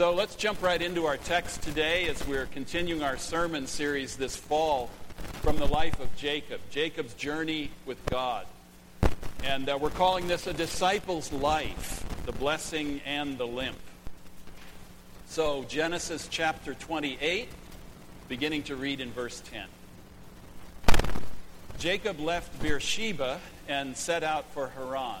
So let's jump right into our text today as we're continuing our sermon series this fall from the life of Jacob, Jacob's journey with God. And uh, we're calling this a disciple's life, the blessing and the limp. So, Genesis chapter 28, beginning to read in verse 10. Jacob left Beersheba and set out for Haran.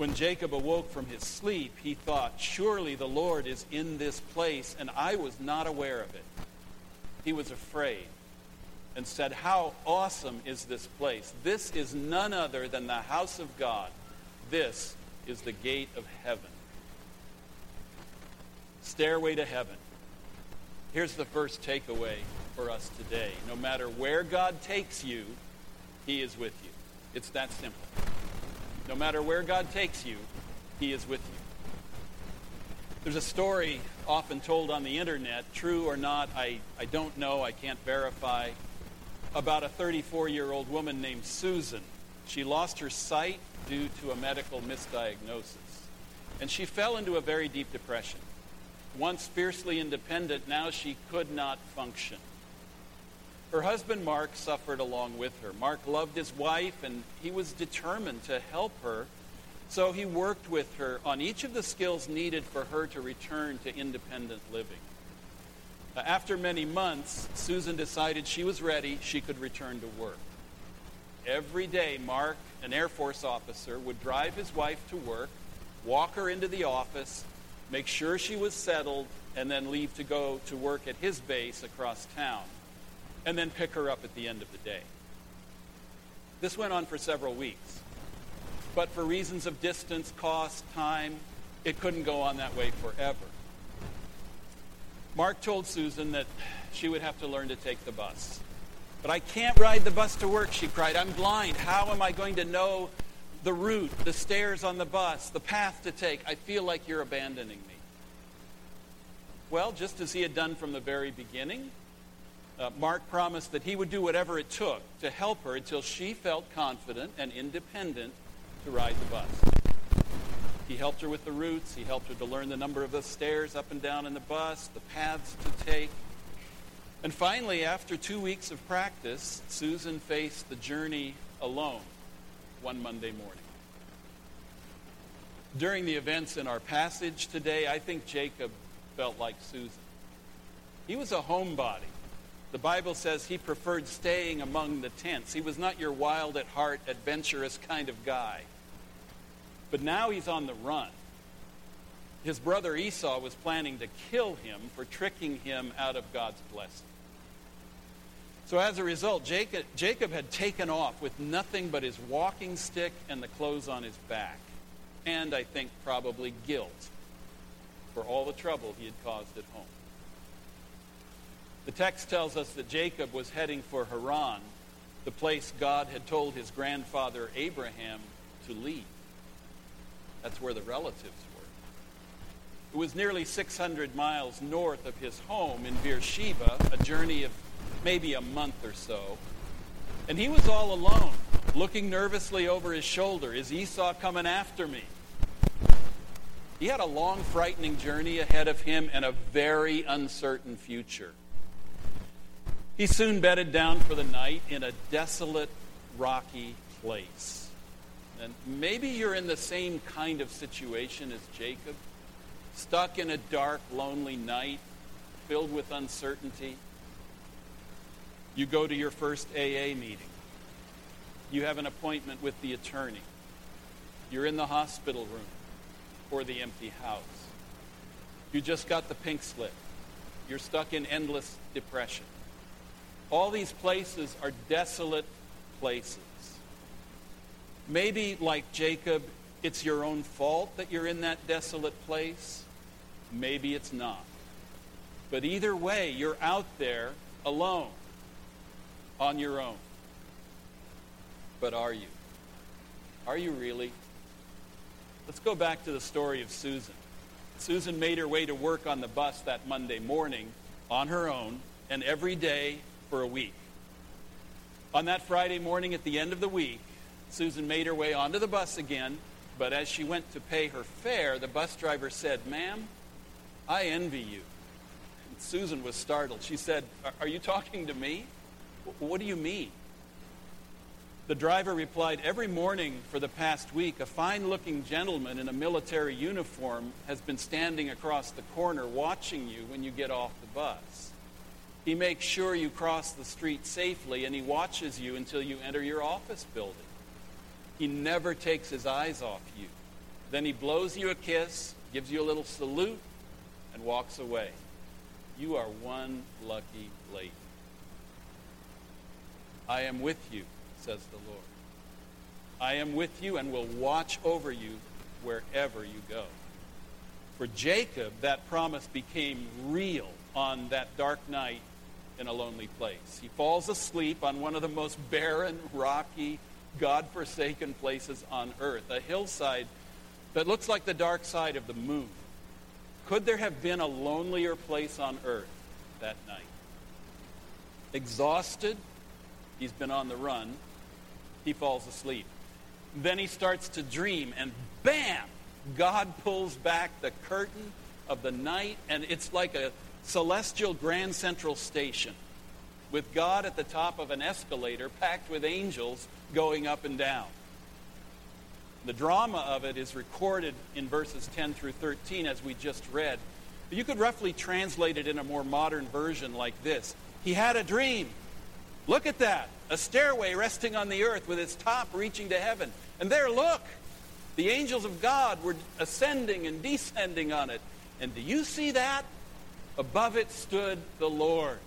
When Jacob awoke from his sleep, he thought, Surely the Lord is in this place, and I was not aware of it. He was afraid and said, How awesome is this place! This is none other than the house of God. This is the gate of heaven. Stairway to heaven. Here's the first takeaway for us today. No matter where God takes you, He is with you. It's that simple. No matter where God takes you, He is with you. There's a story often told on the internet, true or not, I, I don't know, I can't verify, about a 34 year old woman named Susan. She lost her sight due to a medical misdiagnosis, and she fell into a very deep depression. Once fiercely independent, now she could not function. Her husband, Mark, suffered along with her. Mark loved his wife, and he was determined to help her. So he worked with her on each of the skills needed for her to return to independent living. Uh, after many months, Susan decided she was ready, she could return to work. Every day, Mark, an Air Force officer, would drive his wife to work, walk her into the office, make sure she was settled, and then leave to go to work at his base across town and then pick her up at the end of the day. This went on for several weeks. But for reasons of distance, cost, time, it couldn't go on that way forever. Mark told Susan that she would have to learn to take the bus. But I can't ride the bus to work, she cried. I'm blind. How am I going to know the route, the stairs on the bus, the path to take? I feel like you're abandoning me. Well, just as he had done from the very beginning, uh, Mark promised that he would do whatever it took to help her until she felt confident and independent to ride the bus. He helped her with the routes. He helped her to learn the number of the stairs up and down in the bus, the paths to take. And finally, after two weeks of practice, Susan faced the journey alone one Monday morning. During the events in our passage today, I think Jacob felt like Susan. He was a homebody. The Bible says he preferred staying among the tents. He was not your wild at heart, adventurous kind of guy. But now he's on the run. His brother Esau was planning to kill him for tricking him out of God's blessing. So as a result, Jacob, Jacob had taken off with nothing but his walking stick and the clothes on his back. And I think probably guilt for all the trouble he had caused at home. The text tells us that Jacob was heading for Haran, the place God had told his grandfather Abraham to leave. That's where the relatives were. It was nearly 600 miles north of his home in Beersheba, a journey of maybe a month or so. And he was all alone, looking nervously over his shoulder. Is Esau coming after me? He had a long, frightening journey ahead of him and a very uncertain future. He soon bedded down for the night in a desolate, rocky place. And maybe you're in the same kind of situation as Jacob, stuck in a dark, lonely night, filled with uncertainty. You go to your first AA meeting. You have an appointment with the attorney. You're in the hospital room or the empty house. You just got the pink slip. You're stuck in endless depression. All these places are desolate places. Maybe, like Jacob, it's your own fault that you're in that desolate place. Maybe it's not. But either way, you're out there alone, on your own. But are you? Are you really? Let's go back to the story of Susan. Susan made her way to work on the bus that Monday morning on her own and every day for a week. On that Friday morning at the end of the week, Susan made her way onto the bus again, but as she went to pay her fare, the bus driver said, Ma'am, I envy you. And Susan was startled. She said, Are you talking to me? What do you mean? The driver replied, Every morning for the past week, a fine looking gentleman in a military uniform has been standing across the corner watching you when you get off the bus. He makes sure you cross the street safely and he watches you until you enter your office building. He never takes his eyes off you. Then he blows you a kiss, gives you a little salute, and walks away. You are one lucky lady. I am with you says the Lord. I am with you and will watch over you wherever you go. For Jacob, that promise became real on that dark night in a lonely place. He falls asleep on one of the most barren, rocky, God forsaken places on earth, a hillside that looks like the dark side of the moon. Could there have been a lonelier place on earth that night? Exhausted, he's been on the run, he falls asleep. Then he starts to dream, and bam! God pulls back the curtain of the night, and it's like a celestial grand central station with God at the top of an escalator packed with angels going up and down. The drama of it is recorded in verses 10 through 13, as we just read. But you could roughly translate it in a more modern version like this He had a dream. Look at that. A stairway resting on the earth with its top reaching to heaven. And there, look, the angels of God were ascending and descending on it. And do you see that? Above it stood the Lord.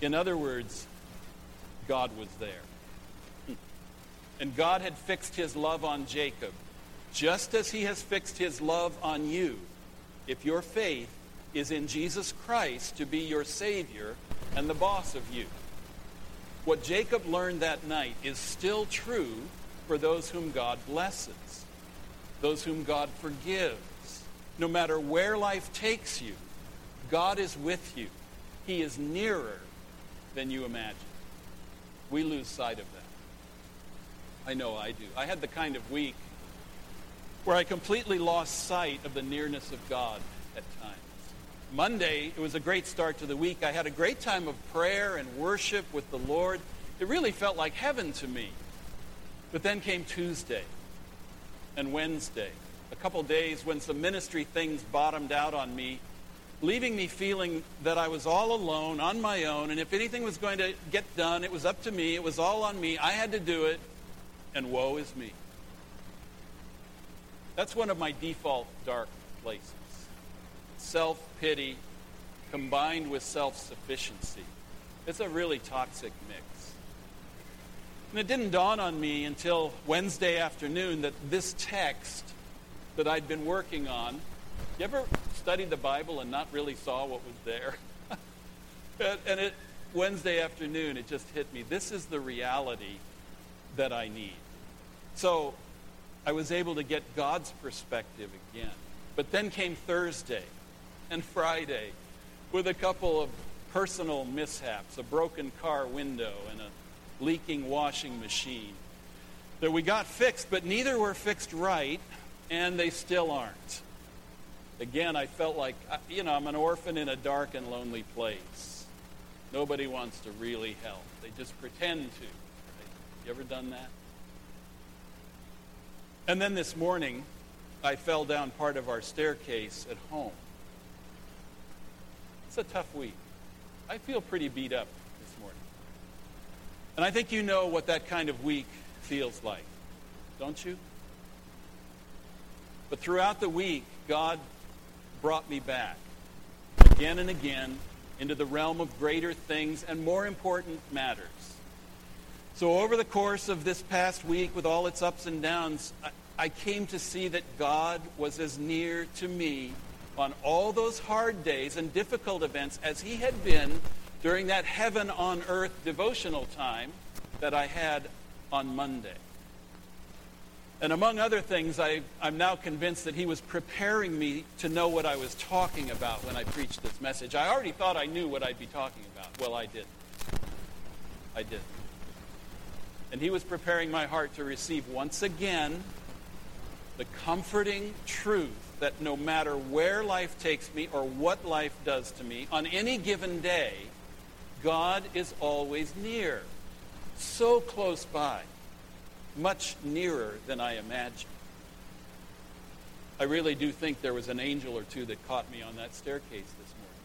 In other words, God was there. And God had fixed his love on Jacob, just as he has fixed his love on you. If your faith is in Jesus Christ to be your Savior and the boss of you. What Jacob learned that night is still true for those whom God blesses, those whom God forgives. No matter where life takes you, God is with you. He is nearer than you imagine. We lose sight of that. I know I do. I had the kind of week where I completely lost sight of the nearness of God at times. Monday, it was a great start to the week. I had a great time of prayer and worship with the Lord. It really felt like heaven to me. But then came Tuesday and Wednesday, a couple days when some ministry things bottomed out on me, leaving me feeling that I was all alone, on my own, and if anything was going to get done, it was up to me. It was all on me. I had to do it, and woe is me. That's one of my default dark places self pity combined with self sufficiency. It's a really toxic mix. And it didn't dawn on me until Wednesday afternoon that this text that I'd been working on. You ever studied the Bible and not really saw what was there? and it Wednesday afternoon it just hit me. This is the reality that I need. So I was able to get God's perspective again. But then came Thursday and Friday with a couple of personal mishaps, a broken car window and a leaking washing machine that we got fixed, but neither were fixed right, and they still aren't. Again, I felt like, you know, I'm an orphan in a dark and lonely place. Nobody wants to really help. They just pretend to. Right? You ever done that? And then this morning, I fell down part of our staircase at home. It's a tough week. I feel pretty beat up this morning. And I think you know what that kind of week feels like, don't you? But throughout the week, God brought me back again and again into the realm of greater things and more important matters. So, over the course of this past week, with all its ups and downs, I, I came to see that God was as near to me on all those hard days and difficult events as He had been during that heaven on earth devotional time that I had on Monday. And among other things, I, am now convinced that he was preparing me to know what I was talking about when I preached this message. I already thought I knew what I'd be talking about. Well, I did. I did. And he was preparing my heart to receive once again the comforting truth that no matter where life takes me or what life does to me, on any given day, God is always near, so close by much nearer than I imagined. I really do think there was an angel or two that caught me on that staircase this morning.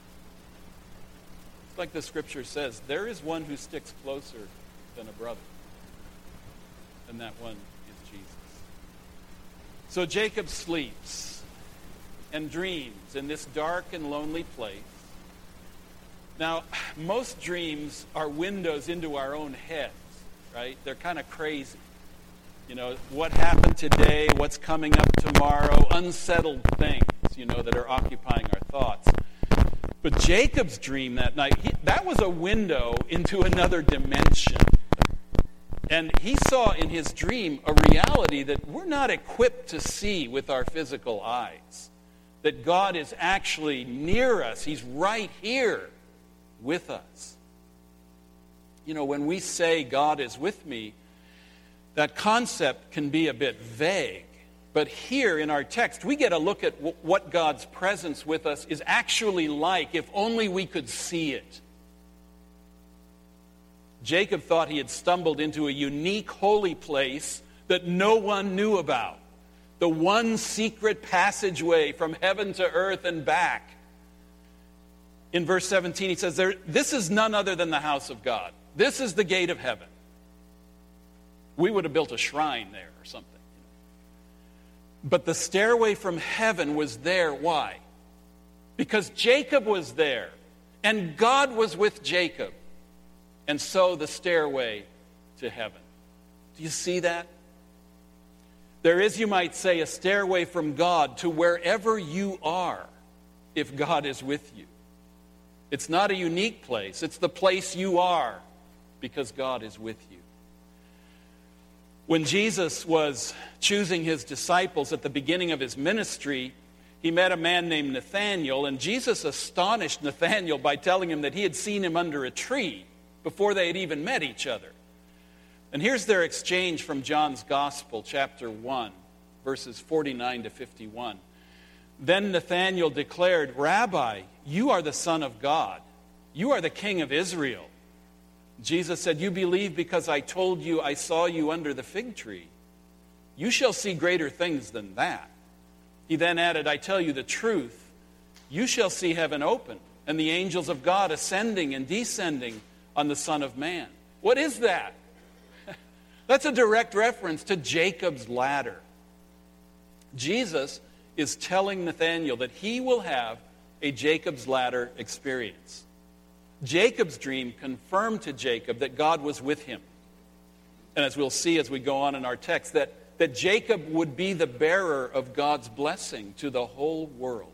It's like the scripture says there is one who sticks closer than a brother, and that one is Jesus. So Jacob sleeps and dreams in this dark and lonely place. Now, most dreams are windows into our own heads, right? They're kind of crazy. You know, what happened today, what's coming up tomorrow, unsettled things, you know, that are occupying our thoughts. But Jacob's dream that night, he, that was a window into another dimension. And he saw in his dream a reality that we're not equipped to see with our physical eyes. That God is actually near us, He's right here with us. You know, when we say God is with me, that concept can be a bit vague. But here in our text, we get a look at what God's presence with us is actually like if only we could see it. Jacob thought he had stumbled into a unique holy place that no one knew about. The one secret passageway from heaven to earth and back. In verse 17, he says, This is none other than the house of God. This is the gate of heaven. We would have built a shrine there or something. But the stairway from heaven was there. Why? Because Jacob was there, and God was with Jacob. And so the stairway to heaven. Do you see that? There is, you might say, a stairway from God to wherever you are if God is with you. It's not a unique place, it's the place you are because God is with you. When Jesus was choosing his disciples at the beginning of his ministry, he met a man named Nathanael, and Jesus astonished Nathanael by telling him that he had seen him under a tree before they had even met each other. And here's their exchange from John's Gospel, chapter 1, verses 49 to 51. Then Nathanael declared, Rabbi, you are the Son of God. You are the King of Israel. Jesus said, You believe because I told you I saw you under the fig tree. You shall see greater things than that. He then added, I tell you the truth. You shall see heaven open and the angels of God ascending and descending on the Son of Man. What is that? That's a direct reference to Jacob's ladder. Jesus is telling Nathanael that he will have a Jacob's ladder experience. Jacob's dream confirmed to Jacob that God was with him. And as we'll see as we go on in our text, that, that Jacob would be the bearer of God's blessing to the whole world.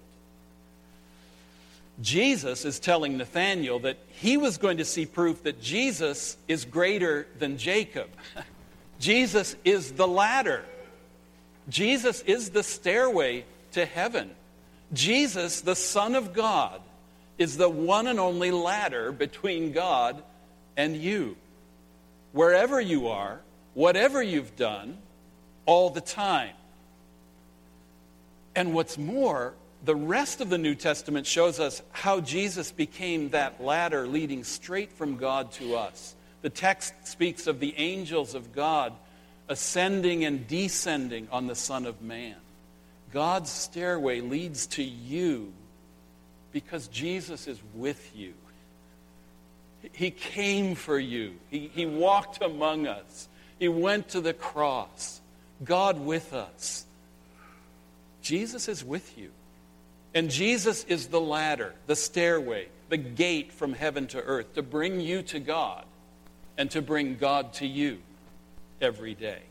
Jesus is telling Nathanael that he was going to see proof that Jesus is greater than Jacob. Jesus is the ladder. Jesus is the stairway to heaven. Jesus, the Son of God, is the one and only ladder between God and you. Wherever you are, whatever you've done, all the time. And what's more, the rest of the New Testament shows us how Jesus became that ladder leading straight from God to us. The text speaks of the angels of God ascending and descending on the Son of Man. God's stairway leads to you because Jesus is with you. He came for you, He, he walked among us, He went to the cross. God with us. Jesus is with you. And Jesus is the ladder, the stairway, the gate from heaven to earth to bring you to God and to bring God to you every day.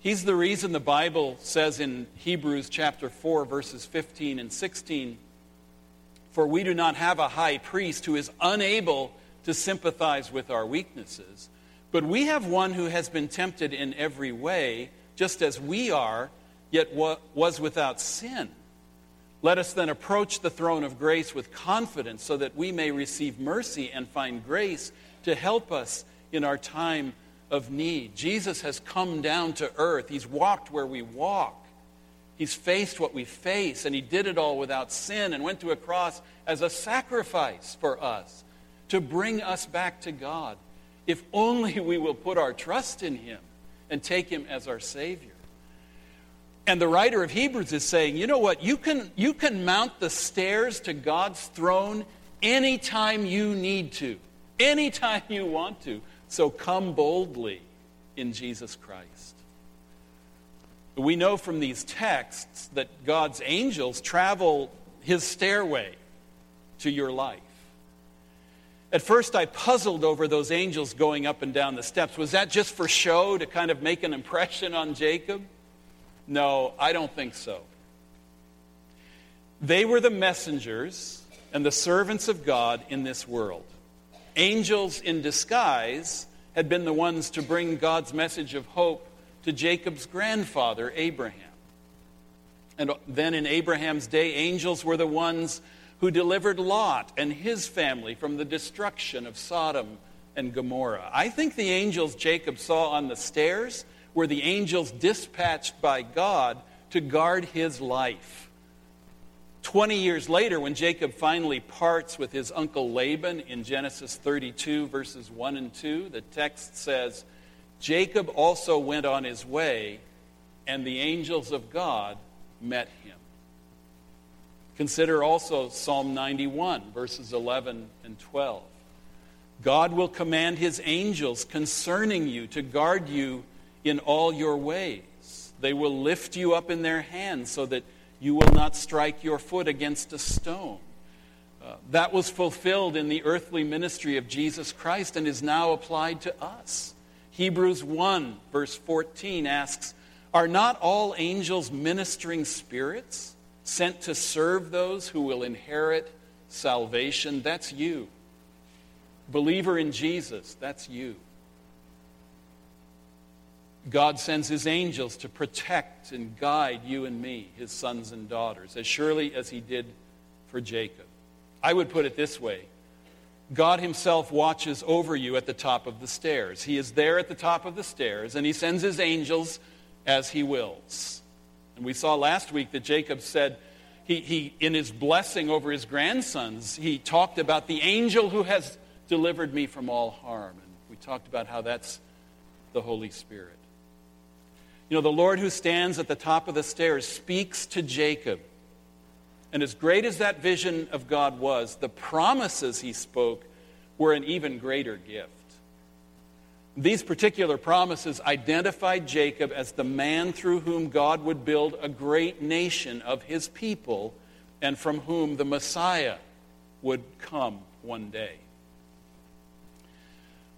He's the reason the Bible says in Hebrews chapter 4, verses 15 and 16 For we do not have a high priest who is unable to sympathize with our weaknesses, but we have one who has been tempted in every way, just as we are, yet was without sin. Let us then approach the throne of grace with confidence so that we may receive mercy and find grace to help us in our time of need. Jesus has come down to earth. He's walked where we walk. He's faced what we face, and He did it all without sin and went to a cross as a sacrifice for us to bring us back to God. If only we will put our trust in Him and take Him as our Savior. And the writer of Hebrews is saying, you know what? You can, you can mount the stairs to God's throne anytime you need to, anytime you want to. So come boldly in Jesus Christ. We know from these texts that God's angels travel his stairway to your life. At first, I puzzled over those angels going up and down the steps. Was that just for show to kind of make an impression on Jacob? No, I don't think so. They were the messengers and the servants of God in this world. Angels in disguise had been the ones to bring God's message of hope to Jacob's grandfather, Abraham. And then in Abraham's day, angels were the ones who delivered Lot and his family from the destruction of Sodom and Gomorrah. I think the angels Jacob saw on the stairs were the angels dispatched by God to guard his life. Twenty years later, when Jacob finally parts with his uncle Laban in Genesis 32, verses 1 and 2, the text says, Jacob also went on his way, and the angels of God met him. Consider also Psalm 91, verses 11 and 12. God will command his angels concerning you to guard you in all your ways. They will lift you up in their hands so that you will not strike your foot against a stone. Uh, that was fulfilled in the earthly ministry of Jesus Christ and is now applied to us. Hebrews 1, verse 14 asks Are not all angels ministering spirits sent to serve those who will inherit salvation? That's you. Believer in Jesus, that's you. God sends his angels to protect and guide you and me, his sons and daughters, as surely as he did for Jacob. I would put it this way God himself watches over you at the top of the stairs. He is there at the top of the stairs, and he sends his angels as he wills. And we saw last week that Jacob said, he, he, in his blessing over his grandsons, he talked about the angel who has delivered me from all harm. And we talked about how that's the Holy Spirit. You know, the Lord who stands at the top of the stairs speaks to Jacob. And as great as that vision of God was, the promises he spoke were an even greater gift. These particular promises identified Jacob as the man through whom God would build a great nation of his people and from whom the Messiah would come one day.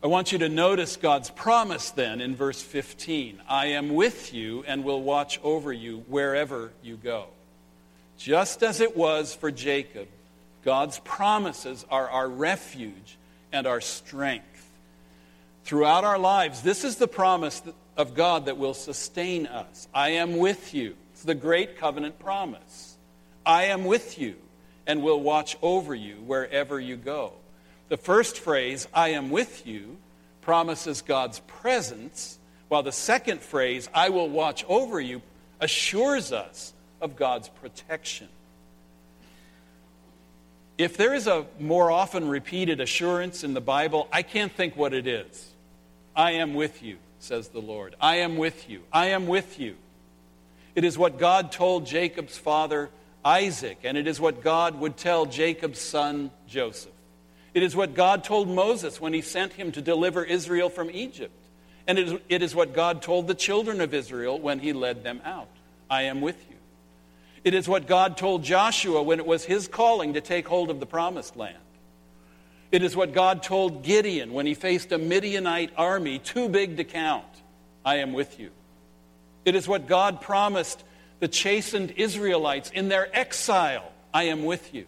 I want you to notice God's promise then in verse 15 I am with you and will watch over you wherever you go. Just as it was for Jacob, God's promises are our refuge and our strength. Throughout our lives, this is the promise of God that will sustain us. I am with you. It's the great covenant promise. I am with you and will watch over you wherever you go. The first phrase, I am with you, promises God's presence, while the second phrase, I will watch over you, assures us of God's protection. If there is a more often repeated assurance in the Bible, I can't think what it is. I am with you, says the Lord. I am with you. I am with you. It is what God told Jacob's father, Isaac, and it is what God would tell Jacob's son, Joseph. It is what God told Moses when he sent him to deliver Israel from Egypt. And it is, it is what God told the children of Israel when he led them out I am with you. It is what God told Joshua when it was his calling to take hold of the promised land. It is what God told Gideon when he faced a Midianite army too big to count I am with you. It is what God promised the chastened Israelites in their exile I am with you.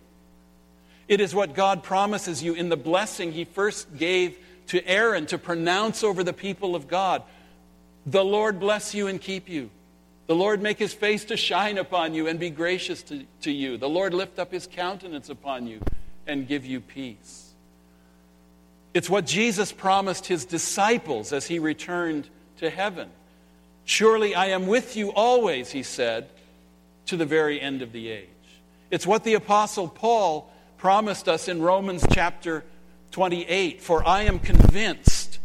It is what God promises you in the blessing he first gave to Aaron to pronounce over the people of God. The Lord bless you and keep you. The Lord make his face to shine upon you and be gracious to, to you. The Lord lift up his countenance upon you and give you peace. It's what Jesus promised his disciples as he returned to heaven. Surely I am with you always, he said, to the very end of the age. It's what the Apostle Paul promised us in Romans chapter 28 For I am convinced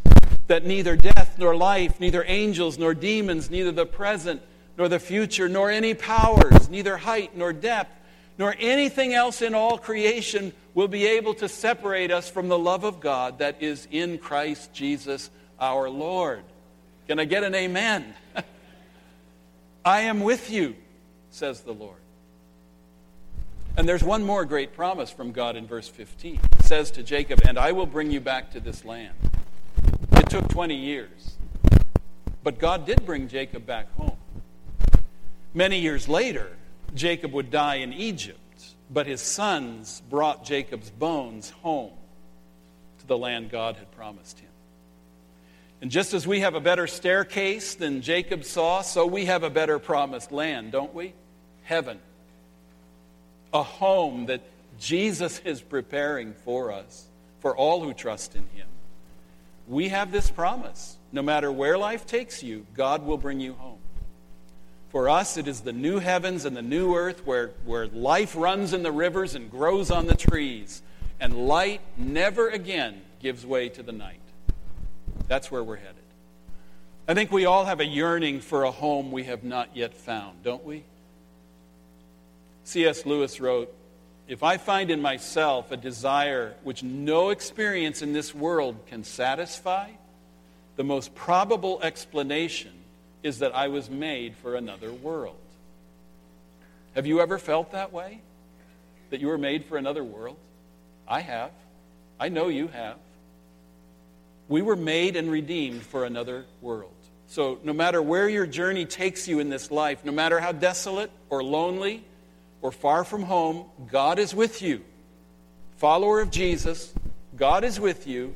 that neither death nor life, neither angels nor demons, neither the present nor the future, nor any powers, neither height nor depth, nor anything else in all creation will be able to separate us from the love of God that is in Christ Jesus our Lord. Can I get an amen? I am with you, says the Lord. And there's one more great promise from God in verse 15. He says to Jacob, And I will bring you back to this land. It took 20 years. But God did bring Jacob back home. Many years later, Jacob would die in Egypt, but his sons brought Jacob's bones home to the land God had promised him. And just as we have a better staircase than Jacob saw, so we have a better promised land, don't we? Heaven. A home that Jesus is preparing for us, for all who trust in him. We have this promise. No matter where life takes you, God will bring you home. For us, it is the new heavens and the new earth where, where life runs in the rivers and grows on the trees, and light never again gives way to the night. That's where we're headed. I think we all have a yearning for a home we have not yet found, don't we? C.S. Lewis wrote If I find in myself a desire which no experience in this world can satisfy, the most probable explanation is that I was made for another world. Have you ever felt that way? That you were made for another world? I have. I know you have. We were made and redeemed for another world. So, no matter where your journey takes you in this life, no matter how desolate or lonely or far from home, God is with you. Follower of Jesus, God is with you,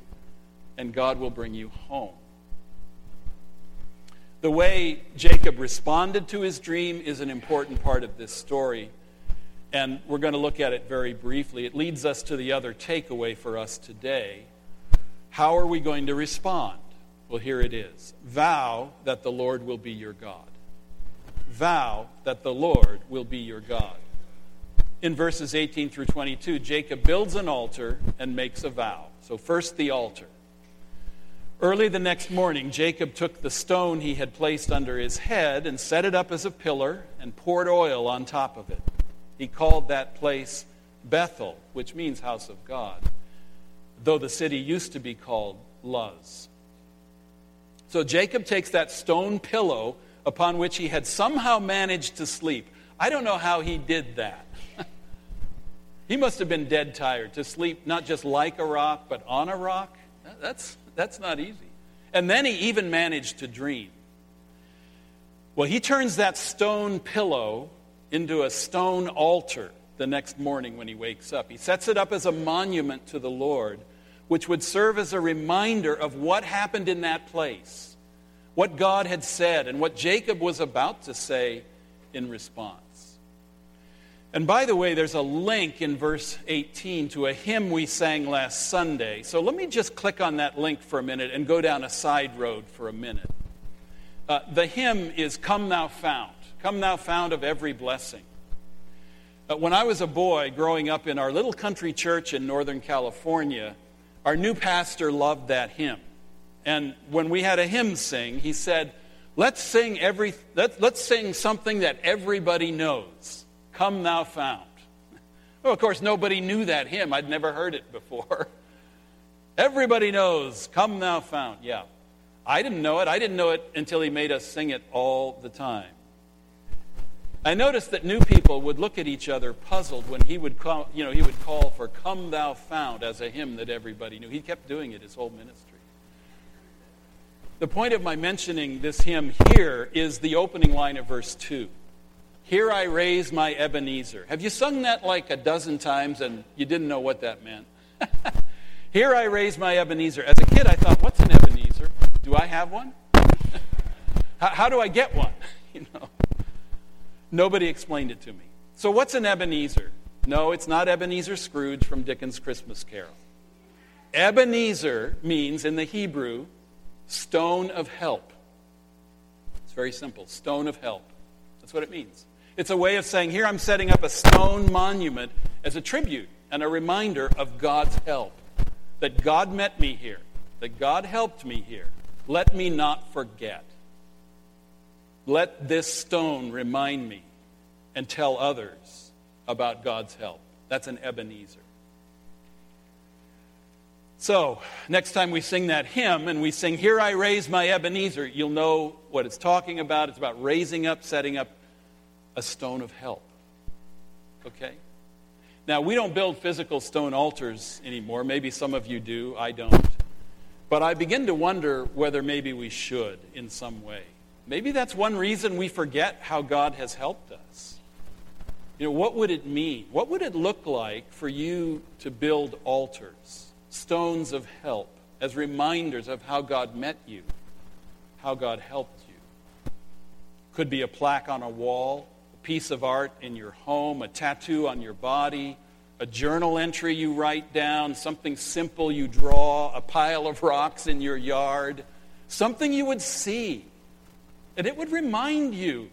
and God will bring you home. The way Jacob responded to his dream is an important part of this story, and we're going to look at it very briefly. It leads us to the other takeaway for us today. How are we going to respond? Well, here it is Vow that the Lord will be your God. Vow that the Lord will be your God. In verses 18 through 22, Jacob builds an altar and makes a vow. So, first the altar. Early the next morning, Jacob took the stone he had placed under his head and set it up as a pillar and poured oil on top of it. He called that place Bethel, which means house of God, though the city used to be called Luz. So Jacob takes that stone pillow upon which he had somehow managed to sleep. I don't know how he did that. He must have been dead tired to sleep not just like a rock, but on a rock. That's that's not easy. And then he even managed to dream. Well, he turns that stone pillow into a stone altar the next morning when he wakes up. He sets it up as a monument to the Lord, which would serve as a reminder of what happened in that place, what God had said, and what Jacob was about to say in response. And by the way, there's a link in verse 18 to a hymn we sang last Sunday. So let me just click on that link for a minute and go down a side road for a minute. Uh, the hymn is Come Thou Fount. Come Thou Fount of Every Blessing. Uh, when I was a boy growing up in our little country church in Northern California, our new pastor loved that hymn. And when we had a hymn sing, he said, Let's sing every let, let's sing something that everybody knows. Come thou fount. Well, of course, nobody knew that hymn. I'd never heard it before. Everybody knows, Come thou fount. Yeah. I didn't know it. I didn't know it until he made us sing it all the time. I noticed that new people would look at each other puzzled when he would call, you know, he would call for Come Thou Fount as a hymn that everybody knew. He kept doing it his whole ministry. The point of my mentioning this hymn here is the opening line of verse 2. Here I raise my Ebenezer. Have you sung that like a dozen times and you didn't know what that meant? here I raise my Ebenezer. As a kid, I thought, what's an Ebenezer? Do I have one? how, how do I get one? you know. Nobody explained it to me. So, what's an Ebenezer? No, it's not Ebenezer Scrooge from Dickens' Christmas Carol. Ebenezer means, in the Hebrew, stone of help. It's very simple stone of help. That's what it means. It's a way of saying, here I'm setting up a stone monument as a tribute and a reminder of God's help. That God met me here, that God helped me here. Let me not forget. Let this stone remind me and tell others about God's help. That's an Ebenezer. So, next time we sing that hymn and we sing, Here I Raise My Ebenezer, you'll know what it's talking about. It's about raising up, setting up a stone of help. Okay? Now, we don't build physical stone altars anymore. Maybe some of you do. I don't. But I begin to wonder whether maybe we should in some way. Maybe that's one reason we forget how God has helped us. You know, what would it mean? What would it look like for you to build altars, stones of help, as reminders of how God met you, how God helped you? Could be a plaque on a wall, piece of art in your home, a tattoo on your body, a journal entry you write down, something simple you draw, a pile of rocks in your yard, something you would see and it would remind you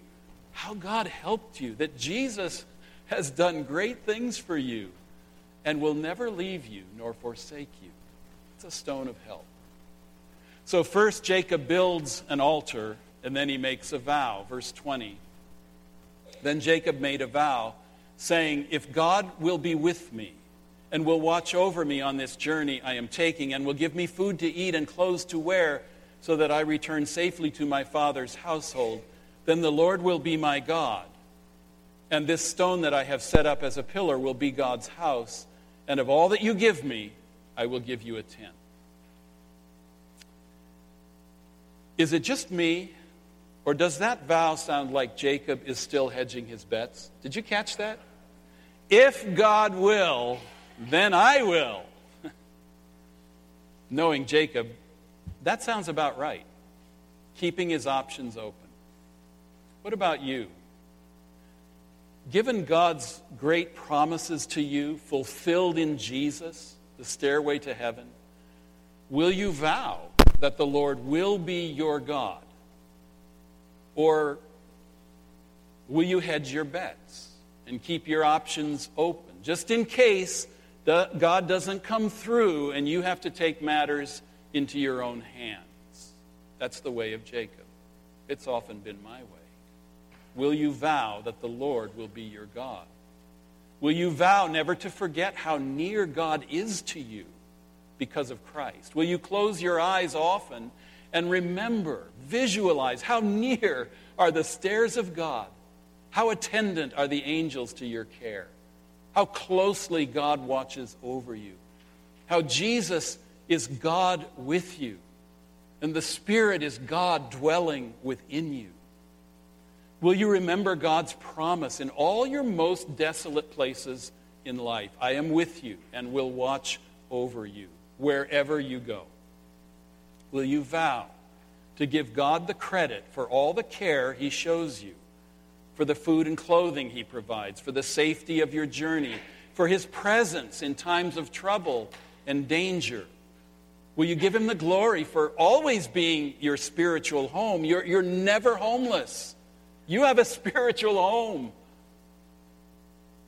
how God helped you, that Jesus has done great things for you and will never leave you nor forsake you. It's a stone of help. So, first, Jacob builds an altar and then he makes a vow. Verse 20. Then Jacob made a vow, saying, If God will be with me and will watch over me on this journey I am taking and will give me food to eat and clothes to wear, so that I return safely to my father's household, then the Lord will be my God. And this stone that I have set up as a pillar will be God's house. And of all that you give me, I will give you a tenth. Is it just me, or does that vow sound like Jacob is still hedging his bets? Did you catch that? If God will, then I will. Knowing Jacob, that sounds about right. Keeping his options open. What about you? Given God's great promises to you, fulfilled in Jesus, the stairway to heaven, will you vow that the Lord will be your God? Or will you hedge your bets and keep your options open, just in case God doesn't come through and you have to take matters into your own hands. That's the way of Jacob. It's often been my way. Will you vow that the Lord will be your God? Will you vow never to forget how near God is to you because of Christ? Will you close your eyes often and remember, visualize how near are the stairs of God? How attendant are the angels to your care? How closely God watches over you? How Jesus is God with you, and the Spirit is God dwelling within you. Will you remember God's promise in all your most desolate places in life? I am with you and will watch over you wherever you go. Will you vow to give God the credit for all the care He shows you, for the food and clothing He provides, for the safety of your journey, for His presence in times of trouble and danger? Will you give him the glory for always being your spiritual home? You're, you're never homeless. You have a spiritual home.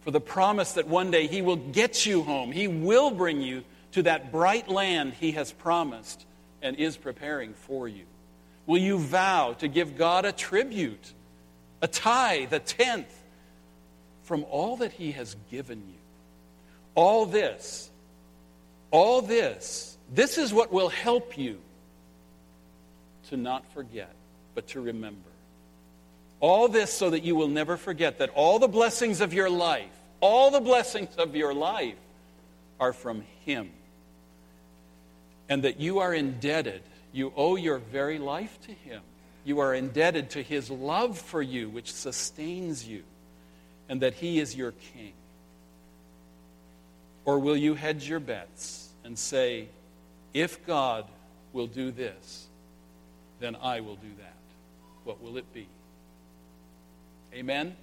For the promise that one day he will get you home, he will bring you to that bright land he has promised and is preparing for you. Will you vow to give God a tribute, a tithe, a tenth from all that He has given you? All this, all this, this is what will help you to not forget, but to remember. All this so that you will never forget that all the blessings of your life, all the blessings of your life are from Him. And that you are indebted, you owe your very life to Him. You are indebted to His love for you, which sustains you, and that He is your King. Or will you hedge your bets and say, if God will do this, then I will do that? What will it be? Amen?